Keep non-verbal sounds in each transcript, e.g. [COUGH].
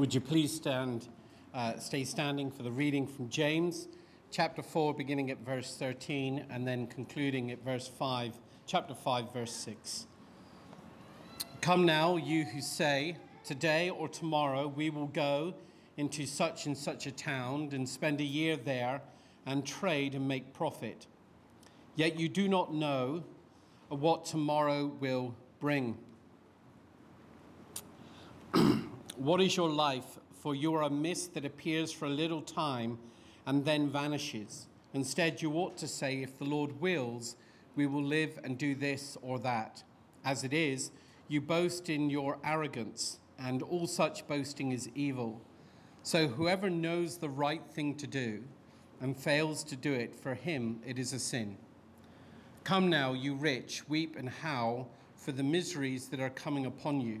Would you please stand, uh, stay standing for the reading from James, chapter 4, beginning at verse 13, and then concluding at verse 5, chapter 5, verse 6. Come now, you who say, Today or tomorrow we will go into such and such a town and spend a year there and trade and make profit. Yet you do not know what tomorrow will bring. What is your life? For you are a mist that appears for a little time and then vanishes. Instead, you ought to say, If the Lord wills, we will live and do this or that. As it is, you boast in your arrogance, and all such boasting is evil. So whoever knows the right thing to do and fails to do it, for him it is a sin. Come now, you rich, weep and howl for the miseries that are coming upon you.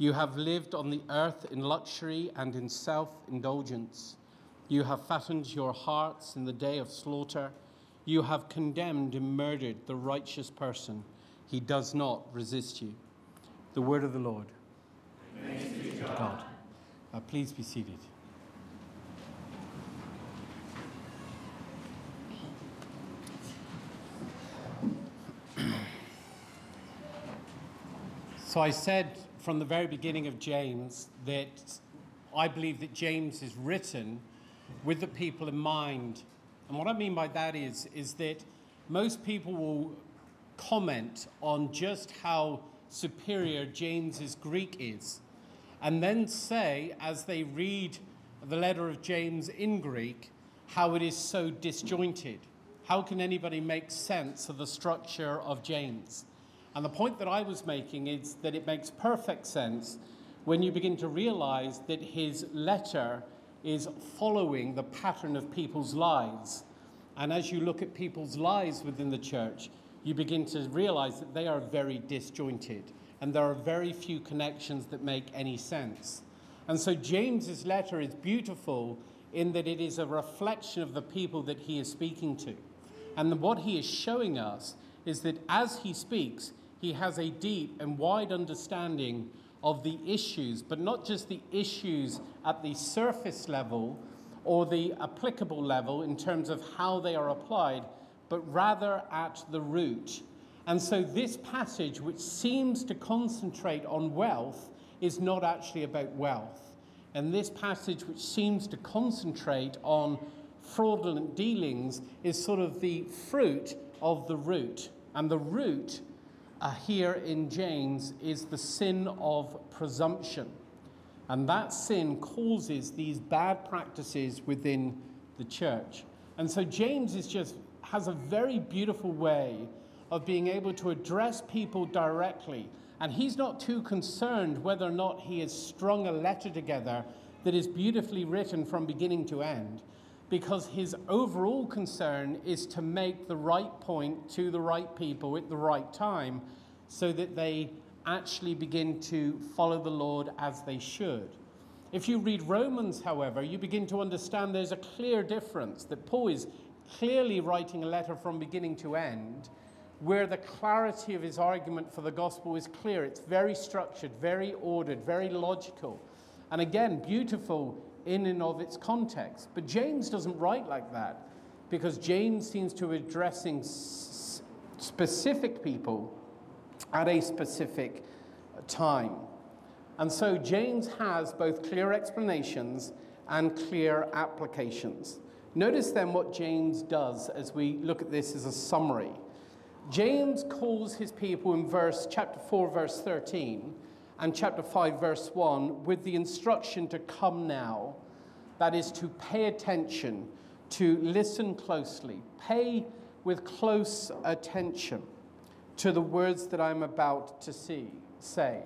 You have lived on the earth in luxury and in self indulgence. You have fattened your hearts in the day of slaughter. You have condemned and murdered the righteous person. He does not resist you. The word of the Lord. God. Uh, please be seated. [CLEARS THROAT] so I said from the very beginning of James that I believe that James is written with the people in mind. And what I mean by that is, is that most people will comment on just how superior James's Greek is, and then say, as they read the letter of James in Greek, how it is so disjointed. How can anybody make sense of the structure of James? And the point that I was making is that it makes perfect sense when you begin to realize that his letter is following the pattern of people's lives. And as you look at people's lives within the church, you begin to realize that they are very disjointed and there are very few connections that make any sense. And so James's letter is beautiful in that it is a reflection of the people that he is speaking to. And what he is showing us is that as he speaks, he has a deep and wide understanding of the issues, but not just the issues at the surface level or the applicable level in terms of how they are applied, but rather at the root. And so, this passage, which seems to concentrate on wealth, is not actually about wealth. And this passage, which seems to concentrate on fraudulent dealings, is sort of the fruit of the root. And the root uh, here in James is the sin of presumption. And that sin causes these bad practices within the church. And so James is just has a very beautiful way of being able to address people directly. And he's not too concerned whether or not he has strung a letter together that is beautifully written from beginning to end, because his overall concern is to make the right point to the right people at the right time so that they actually begin to follow the Lord as they should. If you read Romans, however, you begin to understand there's a clear difference, that Paul is clearly writing a letter from beginning to end, where the clarity of his argument for the gospel is clear. It's very structured, very ordered, very logical, and again, beautiful in and of its context. But James doesn't write like that because James seems to be addressing s- specific people at a specific time. And so James has both clear explanations and clear applications. Notice then what James does as we look at this as a summary. James calls his people in verse chapter 4 verse 13 and chapter 5 verse 1 with the instruction to come now that is to pay attention to listen closely pay with close attention to the words that I'm about to see say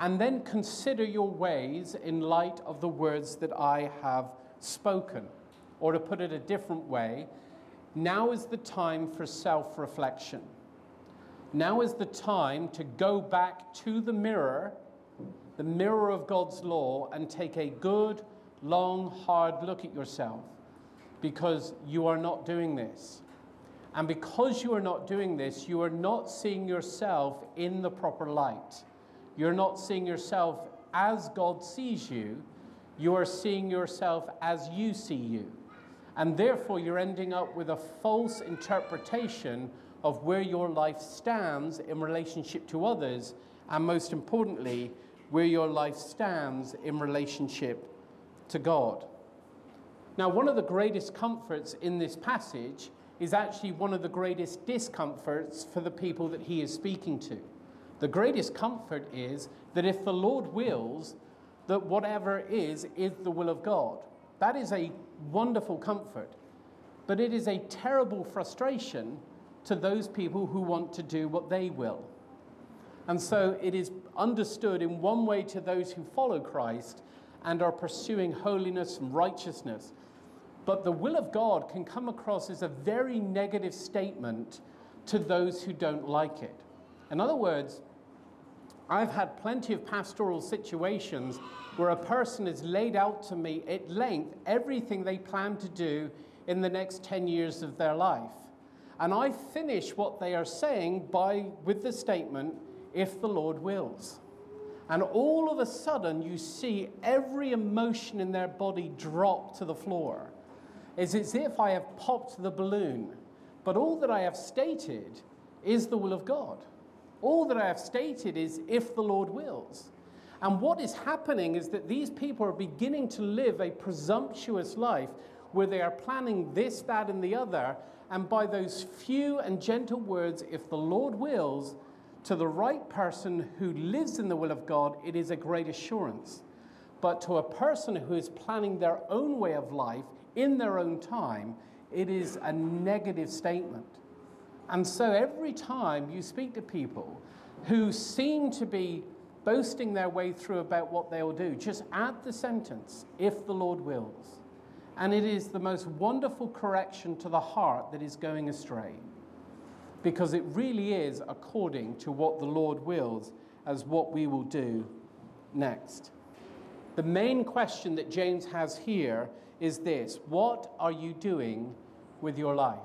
and then consider your ways in light of the words that I have spoken. Or to put it a different way, now is the time for self reflection. Now is the time to go back to the mirror, the mirror of God's law, and take a good, long, hard look at yourself because you are not doing this. And because you are not doing this, you are not seeing yourself in the proper light. You're not seeing yourself as God sees you, you are seeing yourself as you see you. And therefore, you're ending up with a false interpretation of where your life stands in relationship to others, and most importantly, where your life stands in relationship to God. Now, one of the greatest comforts in this passage is actually one of the greatest discomforts for the people that he is speaking to. The greatest comfort is that if the Lord wills, that whatever is, is the will of God. That is a wonderful comfort. But it is a terrible frustration to those people who want to do what they will. And so it is understood in one way to those who follow Christ and are pursuing holiness and righteousness. But the will of God can come across as a very negative statement to those who don't like it. In other words, I've had plenty of pastoral situations where a person has laid out to me at length everything they plan to do in the next 10 years of their life. And I finish what they are saying by, with the statement, if the Lord wills. And all of a sudden, you see every emotion in their body drop to the floor. It's as if I have popped the balloon. But all that I have stated is the will of God. All that I have stated is if the Lord wills. And what is happening is that these people are beginning to live a presumptuous life where they are planning this, that, and the other. And by those few and gentle words, if the Lord wills, to the right person who lives in the will of God, it is a great assurance. But to a person who is planning their own way of life in their own time, it is a negative statement. And so every time you speak to people who seem to be boasting their way through about what they'll do, just add the sentence, if the Lord wills. And it is the most wonderful correction to the heart that is going astray. Because it really is according to what the Lord wills as what we will do next. The main question that James has here is this What are you doing with your life?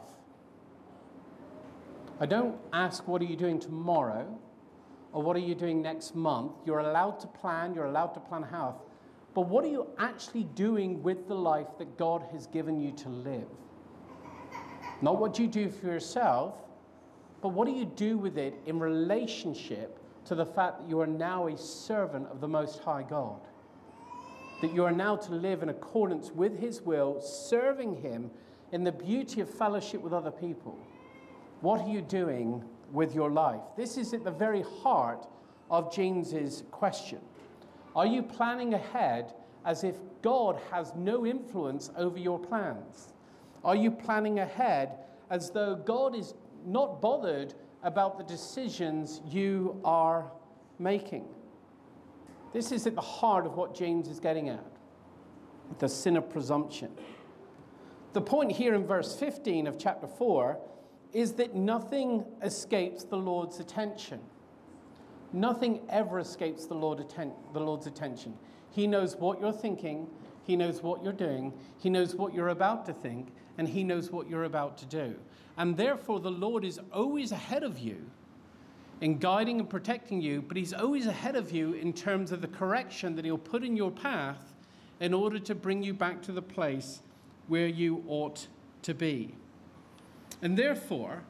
I don't ask, what are you doing tomorrow? Or what are you doing next month? You're allowed to plan, you're allowed to plan how. But what are you actually doing with the life that God has given you to live? Not what you do for yourself, but what do you do with it in relationship to the fact that you are now a servant of the Most High God? That you are now to live in accordance with His will, serving Him in the beauty of fellowship with other people. What are you doing with your life? This is at the very heart of James's question. Are you planning ahead as if God has no influence over your plans? Are you planning ahead as though God is not bothered about the decisions you are making? This is at the heart of what James is getting at the sin of presumption. The point here in verse 15 of chapter 4 is that nothing escapes the Lord's attention. Nothing ever escapes the, Lord atten- the Lord's attention. He knows what you're thinking, He knows what you're doing, He knows what you're about to think, and He knows what you're about to do. And therefore, the Lord is always ahead of you in guiding and protecting you, but He's always ahead of you in terms of the correction that He'll put in your path in order to bring you back to the place where you ought to be. And therefore,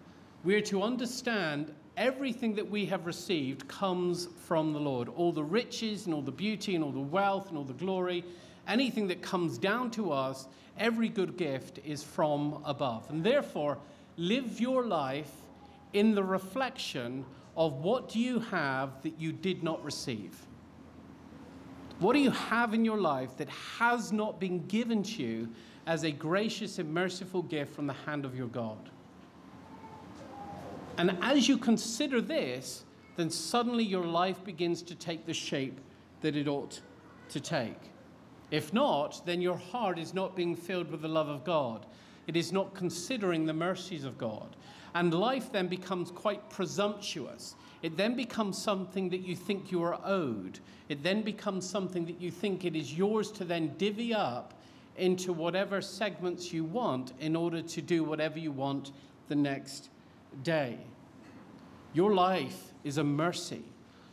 we are to understand everything that we have received comes from the Lord. All the riches and all the beauty and all the wealth and all the glory, anything that comes down to us, every good gift is from above. And therefore, live your life in the reflection of what do you have that you did not receive? What do you have in your life that has not been given to you as a gracious and merciful gift from the hand of your God? And as you consider this, then suddenly your life begins to take the shape that it ought to take. If not, then your heart is not being filled with the love of God. It is not considering the mercies of God. And life then becomes quite presumptuous. It then becomes something that you think you are owed. It then becomes something that you think it is yours to then divvy up into whatever segments you want in order to do whatever you want the next day. Your life is a mercy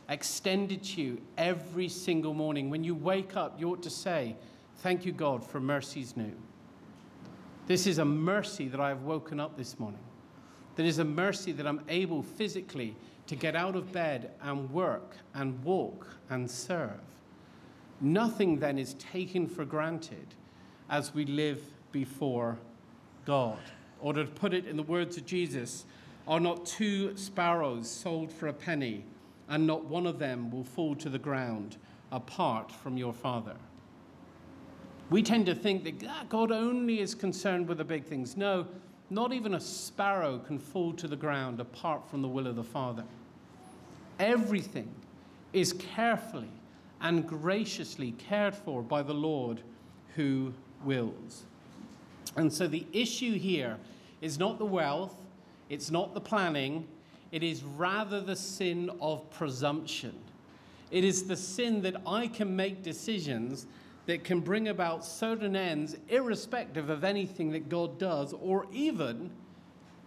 extended to you every single morning. When you wake up, you ought to say, Thank you, God, for mercies new. This is a mercy that I have woken up this morning. That is a mercy that I'm able physically to get out of bed and work and walk and serve. Nothing then is taken for granted as we live before God. Or to put it in the words of Jesus, are not two sparrows sold for a penny, and not one of them will fall to the ground apart from your Father? We tend to think that ah, God only is concerned with the big things. No, not even a sparrow can fall to the ground apart from the will of the Father. Everything is carefully and graciously cared for by the Lord who wills. And so the issue here is not the wealth, it's not the planning, it is rather the sin of presumption. It is the sin that I can make decisions that can bring about certain ends, irrespective of anything that God does, or even,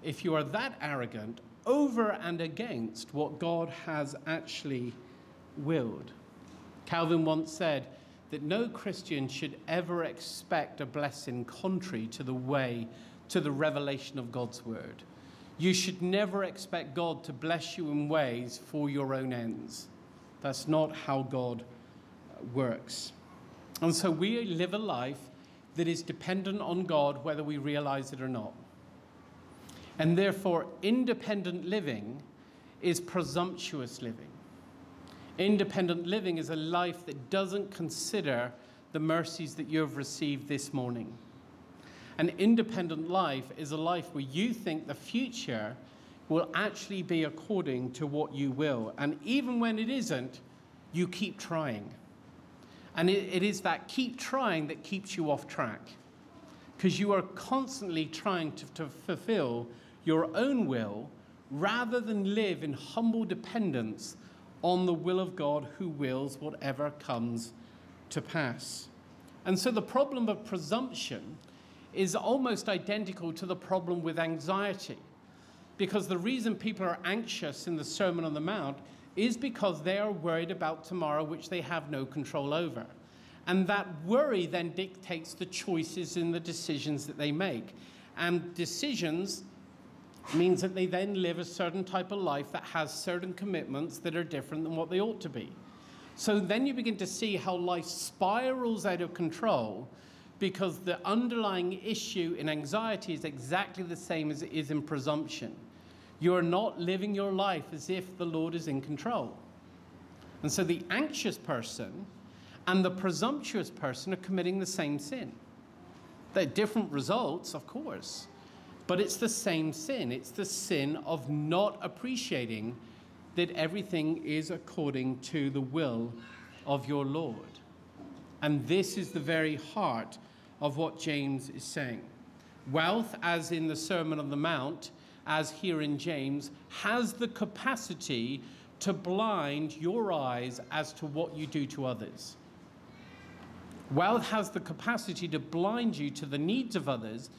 if you are that arrogant, over and against what God has actually willed. Calvin once said that no Christian should ever expect a blessing contrary to the way, to the revelation of God's word. You should never expect God to bless you in ways for your own ends. That's not how God works. And so we live a life that is dependent on God whether we realize it or not. And therefore, independent living is presumptuous living. Independent living is a life that doesn't consider the mercies that you have received this morning. An independent life is a life where you think the future will actually be according to what you will. And even when it isn't, you keep trying. And it, it is that keep trying that keeps you off track. Because you are constantly trying to, to fulfill your own will rather than live in humble dependence on the will of God who wills whatever comes to pass. And so the problem of presumption is almost identical to the problem with anxiety. Because the reason people are anxious in the Sermon on the Mount is because they are worried about tomorrow, which they have no control over. And that worry then dictates the choices and the decisions that they make. And decisions means that they then live a certain type of life that has certain commitments that are different than what they ought to be. So then you begin to see how life spirals out of control because the underlying issue in anxiety is exactly the same as it is in presumption. You're not living your life as if the Lord is in control. And so the anxious person and the presumptuous person are committing the same sin. They're different results, of course, but it's the same sin. It's the sin of not appreciating that everything is according to the will of your Lord. And this is the very heart of what James is saying. Wealth, as in the Sermon on the Mount, as here in James, has the capacity to blind your eyes as to what you do to others. Wealth has the capacity to blind you to the needs of others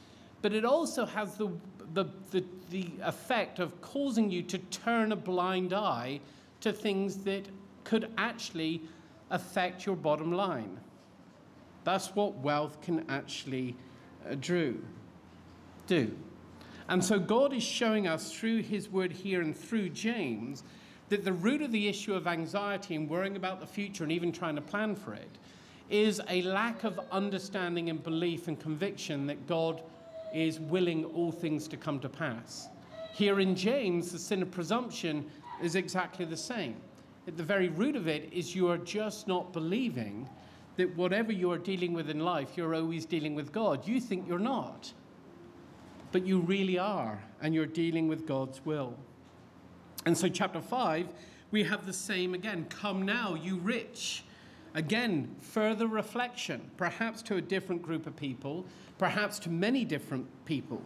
but it also has the, the, the, the effect of causing you to turn a blind eye to things that could actually affect your bottom line. That's what wealth can actually uh, do. do. And so God is showing us through his word here and through James that the root of the issue of anxiety and worrying about the future and even trying to plan for it is a lack of understanding and belief and conviction that God is willing all things to come to pass. Here in James, the sin of presumption is exactly the same. At the very root of it is you are just not believing that whatever you are dealing with in life, you're always dealing with God. You think you're not, but you really are, and you're dealing with God's will. And so, chapter 5 we have the same again. Come now, you rich. Again, further reflection, perhaps to a different group of people, perhaps to many different people.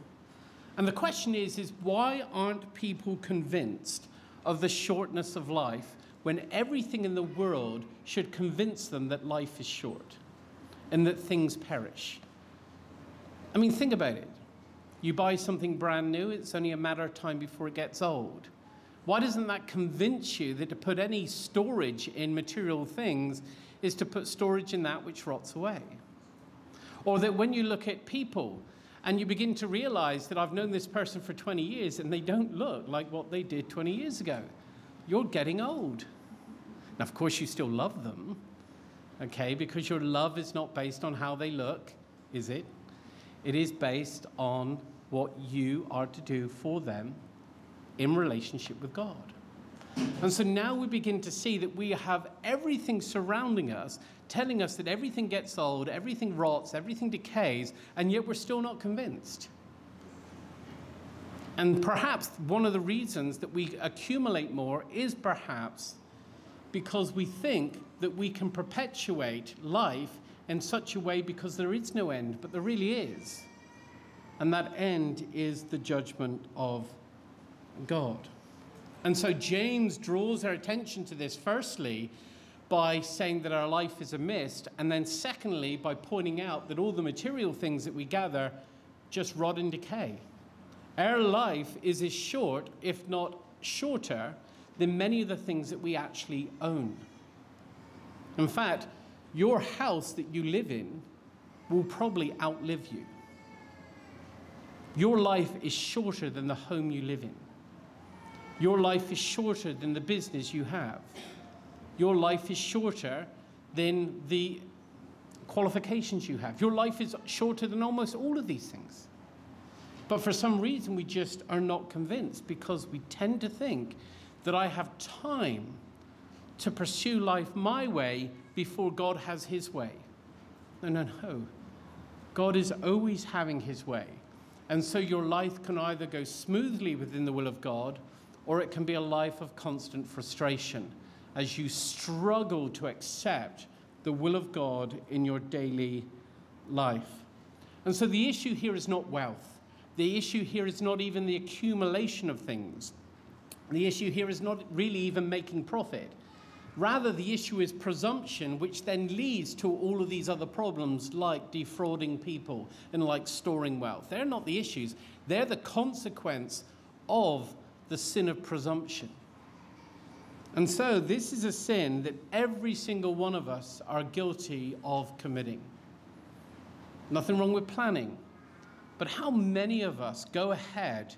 And the question is, is why aren't people convinced of the shortness of life when everything in the world should convince them that life is short and that things perish? I mean, think about it. You buy something brand new, it's only a matter of time before it gets old. Why doesn't that convince you that to put any storage in material things is to put storage in that which rots away? Or that when you look at people and you begin to realize that I've known this person for 20 years and they don't look like what they did 20 years ago, you're getting old. Of course, you still love them, okay, because your love is not based on how they look, is it? It is based on what you are to do for them in relationship with God. And so now we begin to see that we have everything surrounding us telling us that everything gets old, everything rots, everything decays, and yet we're still not convinced. And perhaps one of the reasons that we accumulate more is perhaps because we think that we can perpetuate life in such a way because there is no end, but there really is. And that end is the judgment of God. And so James draws our attention to this, firstly, by saying that our life is a mist, and then secondly, by pointing out that all the material things that we gather just rot and decay. Our life is as short, if not shorter, than many of the things that we actually own. In fact, your house that you live in will probably outlive you. Your life is shorter than the home you live in. Your life is shorter than the business you have. Your life is shorter than the qualifications you have. Your life is shorter than almost all of these things. But for some reason, we just are not convinced because we tend to think that I have time to pursue life my way before God has his way. No, no, no. God is always having his way. And so your life can either go smoothly within the will of God or it can be a life of constant frustration as you struggle to accept the will of God in your daily life. And so the issue here is not wealth. The issue here is not even the accumulation of things. The issue here is not really even making profit. Rather, the issue is presumption, which then leads to all of these other problems like defrauding people and like storing wealth. They're not the issues, they're the consequence of the sin of presumption. And so, this is a sin that every single one of us are guilty of committing. Nothing wrong with planning. But how many of us go ahead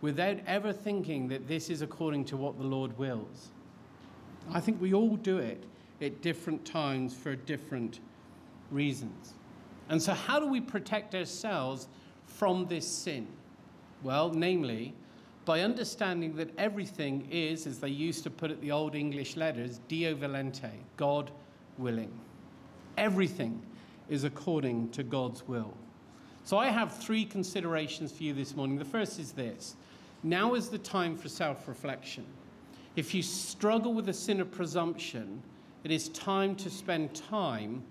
without ever thinking that this is according to what the Lord wills? I think we all do it at different times for different reasons. And so, how do we protect ourselves from this sin? Well, namely, by understanding that everything is, as they used to put it, the old English letters, Deo volente, God willing. Everything is according to God's will. So I have three considerations for you this morning. The first is this now is the time for self reflection. If you struggle with the sin of presumption, it is time to spend time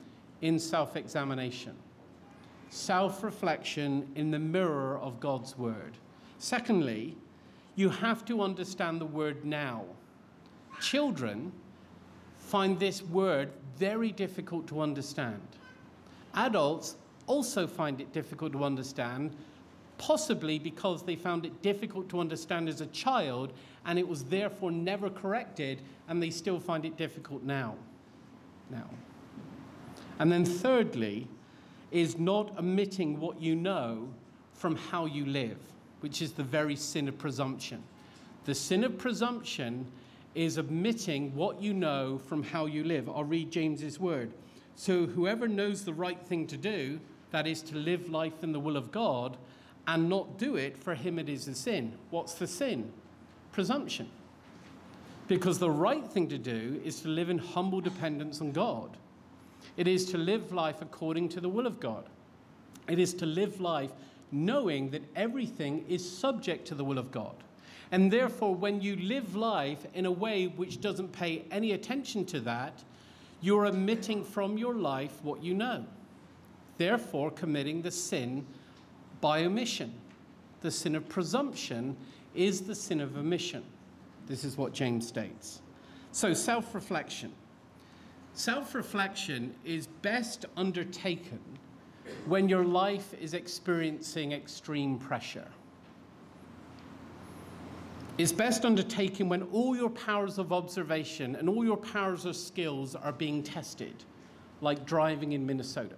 in self examination, self reflection in the mirror of God's word. Secondly, you have to understand the word now. Children find this word very difficult to understand. Adults also find it difficult to understand, possibly because they found it difficult to understand as a child and it was therefore never corrected, and they still find it difficult now. Now. And then, thirdly, is not omitting what you know from how you live which is the very sin of presumption. The sin of presumption is omitting what you know from how you live. I'll read James's word. So, whoever knows the right thing to do, that is to live life in the will of God, and not do it, for him it is a sin. What's the sin? Presumption. Because the right thing to do is to live in humble dependence on God. It is to live life according to the will of God. It is to live life knowing that everything is subject to the will of God. And therefore, when you live life in a way which doesn't pay any attention to that, you're omitting from your life what you know. Therefore, committing the sin by omission. The sin of presumption is the sin of omission. This is what James states. So, self reflection. Self reflection is best undertaken when your life is experiencing extreme pressure. It's best undertaken when all your powers of observation and all your powers of skills are being tested, like driving in Minnesota.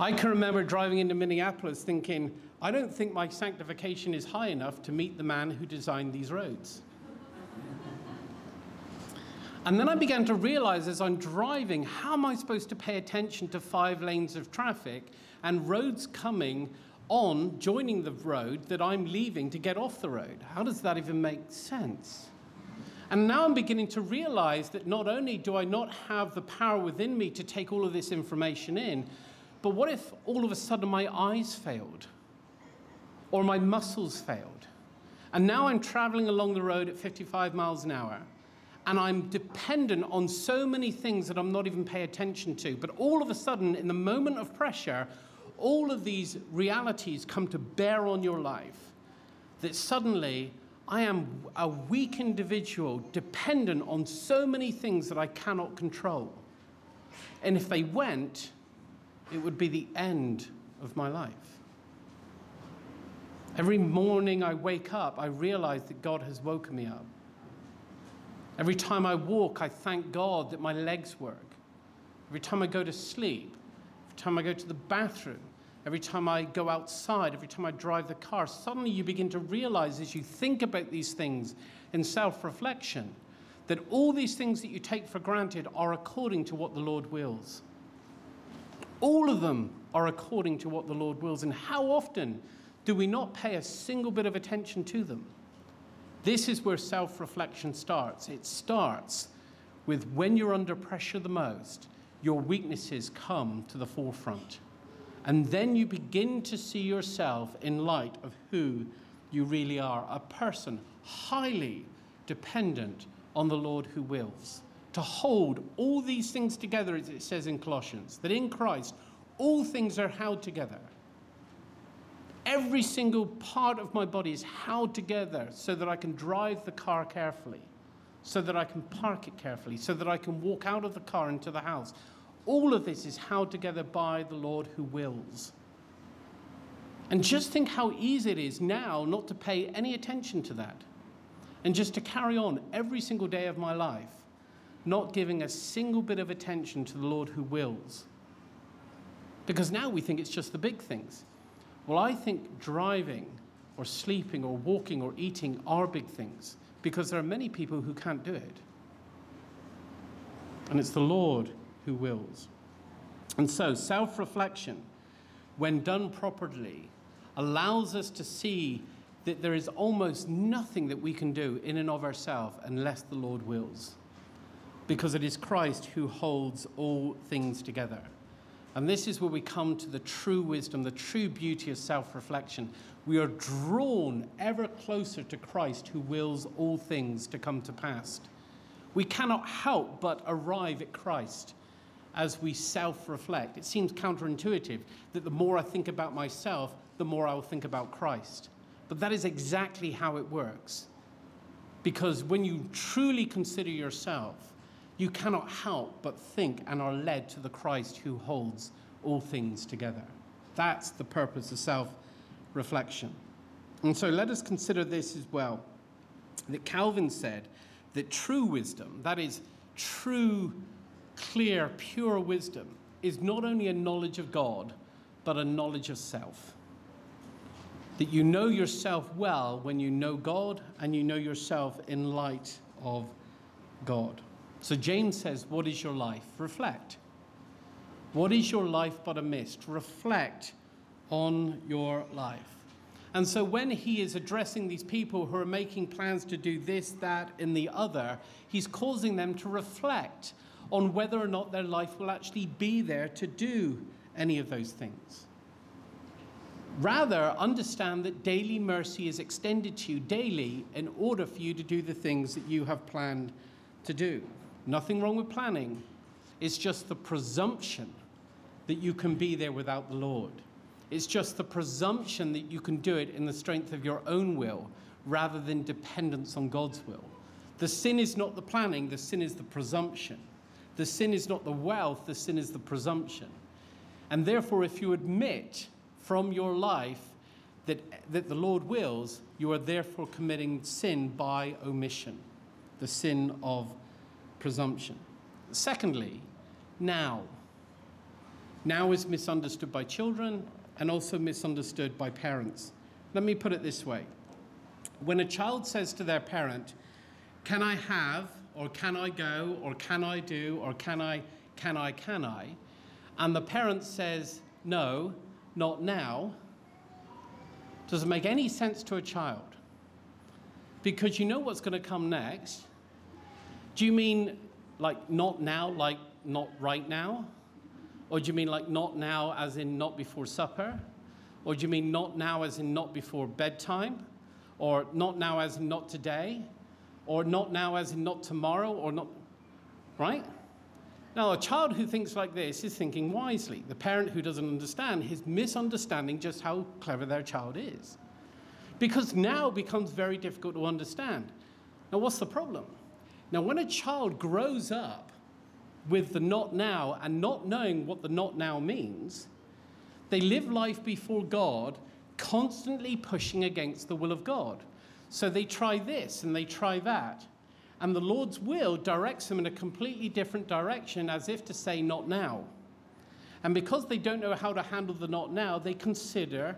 I can remember driving into Minneapolis thinking, I don't think my sanctification is high enough to meet the man who designed these roads. And then I began to realize as I'm driving, how am I supposed to pay attention to five lanes of traffic and roads coming on, joining the road that I'm leaving to get off the road? How does that even make sense? And now I'm beginning to realize that not only do I not have the power within me to take all of this information in, but what if all of a sudden my eyes failed or my muscles failed? And now I'm traveling along the road at 55 miles an hour and I'm dependent on so many things that I'm not even paying attention to. But all of a sudden, in the moment of pressure, all of these realities come to bear on your life. That suddenly I am a weak individual dependent on so many things that I cannot control. And if they went, it would be the end of my life. Every morning I wake up, I realize that God has woken me up. Every time I walk, I thank God that my legs work. Every time I go to sleep, every time I go to the bathroom, every time I go outside, every time I drive the car, suddenly you begin to realize as you think about these things in self reflection that all these things that you take for granted are according to what the Lord wills. All of them are according to what the Lord wills. And how often do we not pay a single bit of attention to them? This is where self reflection starts. It starts with when you're under pressure the most, your weaknesses come to the forefront. And then you begin to see yourself in light of who you really are a person highly dependent on the Lord who wills. To hold all these things together, as it says in Colossians, that in Christ all things are held together every single part of my body is held together so that I can drive the car carefully, so that I can park it carefully, so that I can walk out of the car into the house. All of this is held together by the Lord who wills. And just think how easy it is now not to pay any attention to that and just to carry on every single day of my life, not giving a single bit of attention to the Lord who wills. Because now we think it's just the big things. Well, I think driving or sleeping or walking or eating are big things because there are many people who can't do it. And it's the Lord who wills. And so, self reflection, when done properly, allows us to see that there is almost nothing that we can do in and of ourselves unless the Lord wills. Because it is Christ who holds all things together. And this is where we come to the true wisdom, the true beauty of self reflection. We are drawn ever closer to Christ who wills all things to come to pass. We cannot help but arrive at Christ as we self reflect. It seems counterintuitive that the more I think about myself, the more I will think about Christ. But that is exactly how it works. Because when you truly consider yourself, you cannot help but think and are led to the Christ who holds all things together. That's the purpose of self reflection. And so let us consider this as well that Calvin said that true wisdom, that is, true, clear, pure wisdom, is not only a knowledge of God, but a knowledge of self. That you know yourself well when you know God and you know yourself in light of God. So James says, What is your life? Reflect. What is your life but a mist? Reflect on your life. And so when he is addressing these people who are making plans to do this, that, and the other, he's causing them to reflect on whether or not their life will actually be there to do any of those things. Rather, understand that daily mercy is extended to you daily in order for you to do the things that you have planned to do. Nothing wrong with planning, it's just the presumption that you can be there without the Lord. It's just the presumption that you can do it in the strength of your own will rather than dependence on God's will. The sin is not the planning, the sin is the presumption. The sin is not the wealth, the sin is the presumption. And therefore, if you admit from your life that, that the Lord wills, you are therefore committing sin by omission, the sin of presumption. Secondly, now. Now is misunderstood by children and also misunderstood by parents. Let me put it this way when a child says to their parent, Can I have, or can I go, or can I do, or can I, can I, can I? And the parent says, No, not now, doesn't make any sense to a child. Because you know what's going to come next. Do you mean like not now, like not right now? Or do you mean like not now, as in not before supper? Or do you mean not now, as in not before bedtime? Or not now, as in not today? Or not now, as in not tomorrow? Or not, right? Now, a child who thinks like this is thinking wisely. The parent who doesn't understand is misunderstanding just how clever their child is. Because now becomes very difficult to understand. Now, what's the problem? Now, when a child grows up with the not now and not knowing what the not now means, they live life before God, constantly pushing against the will of God. So they try this and they try that. And the Lord's will directs them in a completely different direction, as if to say, not now. And because they don't know how to handle the not now, they consider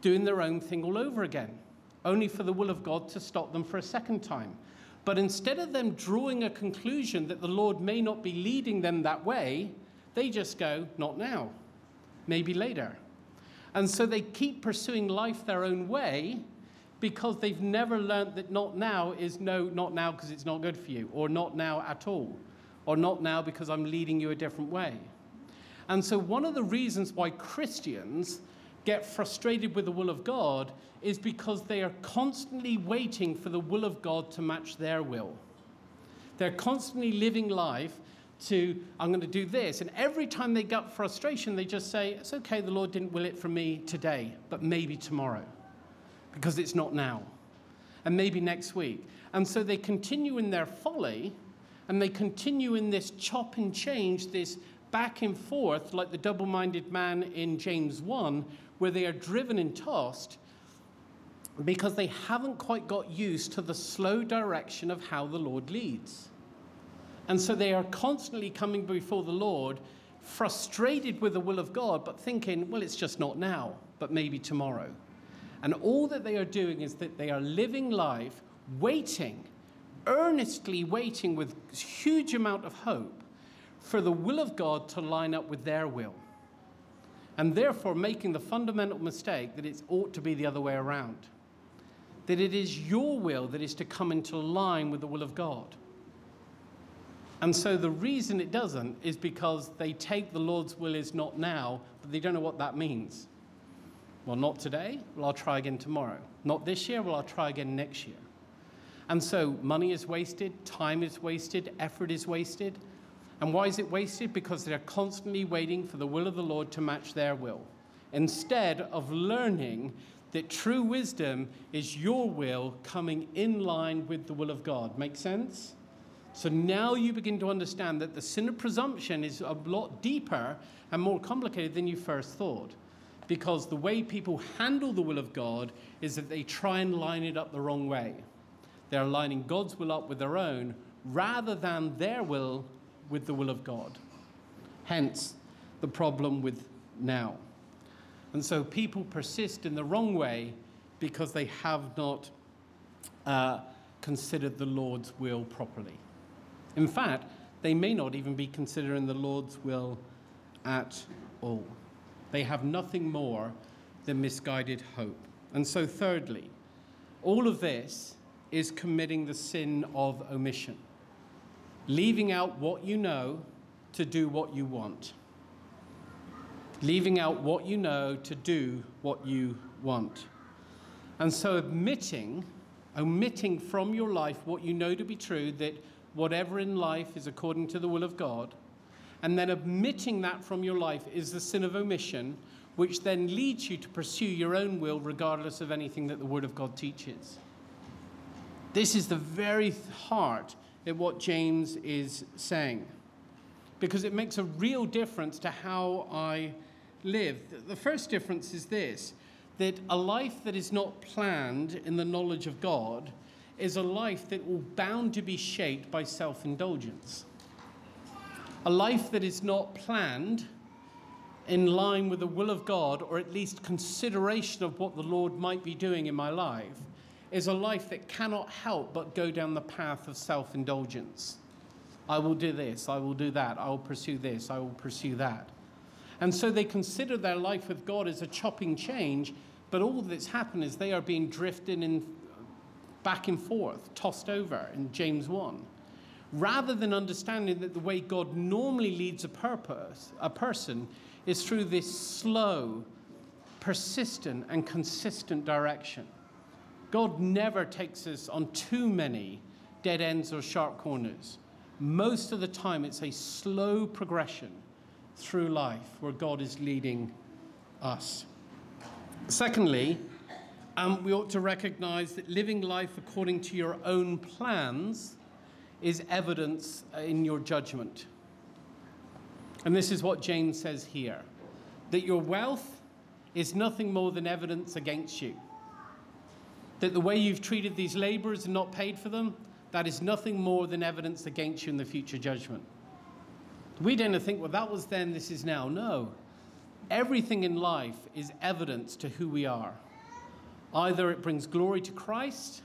doing their own thing all over again, only for the will of God to stop them for a second time. But instead of them drawing a conclusion that the Lord may not be leading them that way, they just go, not now, maybe later. And so they keep pursuing life their own way because they've never learned that not now is no, not now because it's not good for you, or not now at all, or not now because I'm leading you a different way. And so, one of the reasons why Christians get frustrated with the will of God is because they are constantly waiting for the will of God to match their will. They're constantly living life to, I'm going to do this. And every time they get frustration, they just say, It's okay, the Lord didn't will it for me today, but maybe tomorrow, because it's not now. And maybe next week. And so they continue in their folly and they continue in this chop and change, this back and forth, like the double minded man in James 1, where they are driven and tossed because they haven't quite got used to the slow direction of how the Lord leads. And so they are constantly coming before the Lord, frustrated with the will of God, but thinking, well, it's just not now, but maybe tomorrow. And all that they are doing is that they are living life waiting, earnestly waiting with huge amount of hope for the will of God to line up with their will and therefore making the fundamental mistake that it ought to be the other way around. That it is your will that is to come into line with the will of God. And so the reason it doesn't is because they take the Lord's will is not now, but they don't know what that means. Well, not today. Well, I'll try again tomorrow. Not this year. Well, I'll try again next year. And so money is wasted, time is wasted, effort is wasted. And why is it wasted? Because they're constantly waiting for the will of the Lord to match their will, instead of learning that true wisdom is your will coming in line with the will of God. Make sense? So now you begin to understand that the sin of presumption is a lot deeper and more complicated than you first thought. Because the way people handle the will of God is that they try and line it up the wrong way. They're lining God's will up with their own rather than their will with the will of God. Hence, the problem with now. And so people persist in the wrong way because they have not uh, considered the Lord's will properly. In fact, they may not even be considering the Lord's will at all. They have nothing more than misguided hope. And so, thirdly, all of this is committing the sin of omission leaving out what you know to do what you want. leaving out what you know to do what you want. And so admitting, omitting from your life what you know to be true, that whatever in life is according to the will of God, and then omitting that from your life is the sin of omission, which then leads you to pursue your own will regardless of anything that the Word of God teaches. This is the very heart of what James is saying, because it makes a real difference to how I live. The first difference is this that a life that is not planned in the knowledge of God is a life that will bound to be shaped by self indulgence. A life that is not planned in line with the will of God, or at least consideration of what the Lord might be doing in my life, is a life that cannot help but go down the path of self indulgence. I will do this, I will do that, I will pursue this, I will pursue that. And so they consider their life with God as a chopping change, but all that's happened is they are being drifted in back and forth, tossed over in James 1. Rather than understanding that the way God normally leads a purpose, a person, is through this slow, persistent, and consistent direction. God never takes us on too many dead ends or sharp corners. Most of the time, it's a slow progression through life where God is leading us. Secondly, um, we ought to recognize that living life according to your own plans is evidence in your judgment. And this is what James says here that your wealth is nothing more than evidence against you. That the way you've treated these laborers and not paid for them, that is nothing more than evidence against you in the future judgment. We tend to think, well, that was then, this is now. No. Everything in life is evidence to who we are. Either it brings glory to Christ,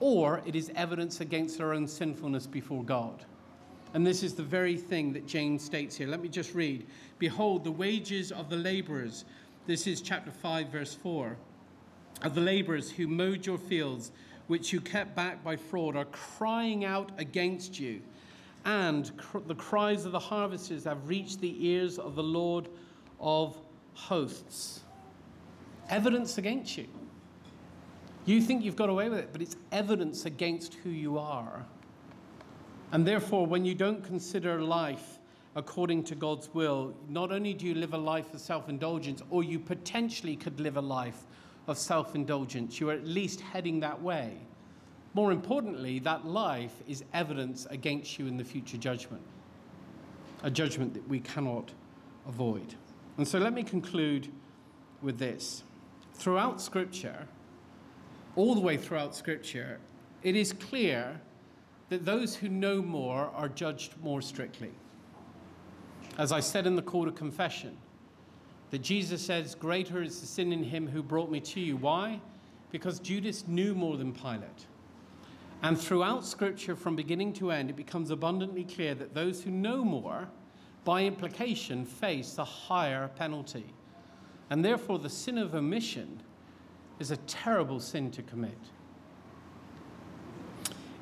or it is evidence against our own sinfulness before God. And this is the very thing that James states here. Let me just read. Behold, the wages of the laborers, this is chapter 5, verse 4, of the laborers who mowed your fields, which you kept back by fraud, are crying out against you and cr- the cries of the harvesters have reached the ears of the Lord of hosts. Evidence against you. You think you've got away with it, but it's evidence against who you are. And therefore, when you don't consider life according to God's will, not only do you live a life of self indulgence, or you potentially could live a life of self indulgence, you are at least heading that way. More importantly, that life is evidence against you in the future judgment, a judgment that we cannot avoid. And so let me conclude with this. Throughout Scripture, all the way throughout Scripture, it is clear that those who know more are judged more strictly. As I said in the call to confession, that Jesus says, Greater is the sin in him who brought me to you. Why? Because Judas knew more than Pilate. And throughout Scripture, from beginning to end, it becomes abundantly clear that those who know more, by implication, face a higher penalty. And therefore, the sin of omission is a terrible sin to commit.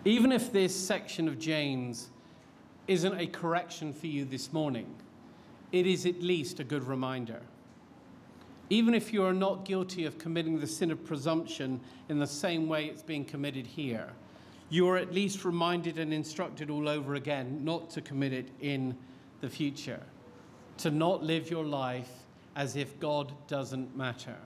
Even if this section of James isn't a correction for you this morning, it is at least a good reminder. Even if you are not guilty of committing the sin of presumption in the same way it's being committed here, you are at least reminded and instructed all over again not to commit it in the future, to not live your life as if God doesn't matter,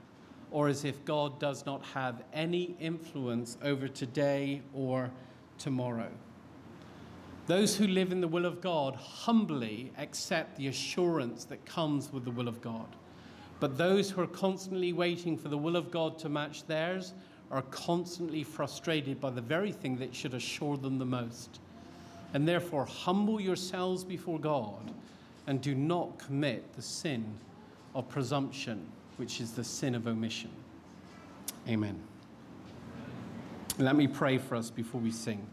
or as if God does not have any influence over today or tomorrow. Those who live in the will of God humbly accept the assurance that comes with the will of God. But those who are constantly waiting for the will of God to match theirs are constantly frustrated by the very thing that should assure them the most. And therefore, humble yourselves before God and do not commit the sin of presumption, which is the sin of omission. Amen. Let me pray for us before we sing.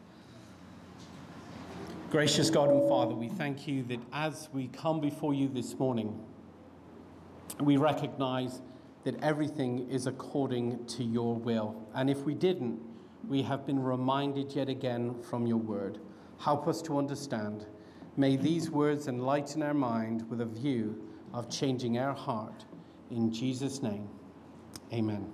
Gracious God and Father, we thank you that as we come before you this morning, we recognize that everything is according to your will. And if we didn't, we have been reminded yet again from your word. Help us to understand. May these words enlighten our mind with a view of changing our heart. In Jesus' name, amen.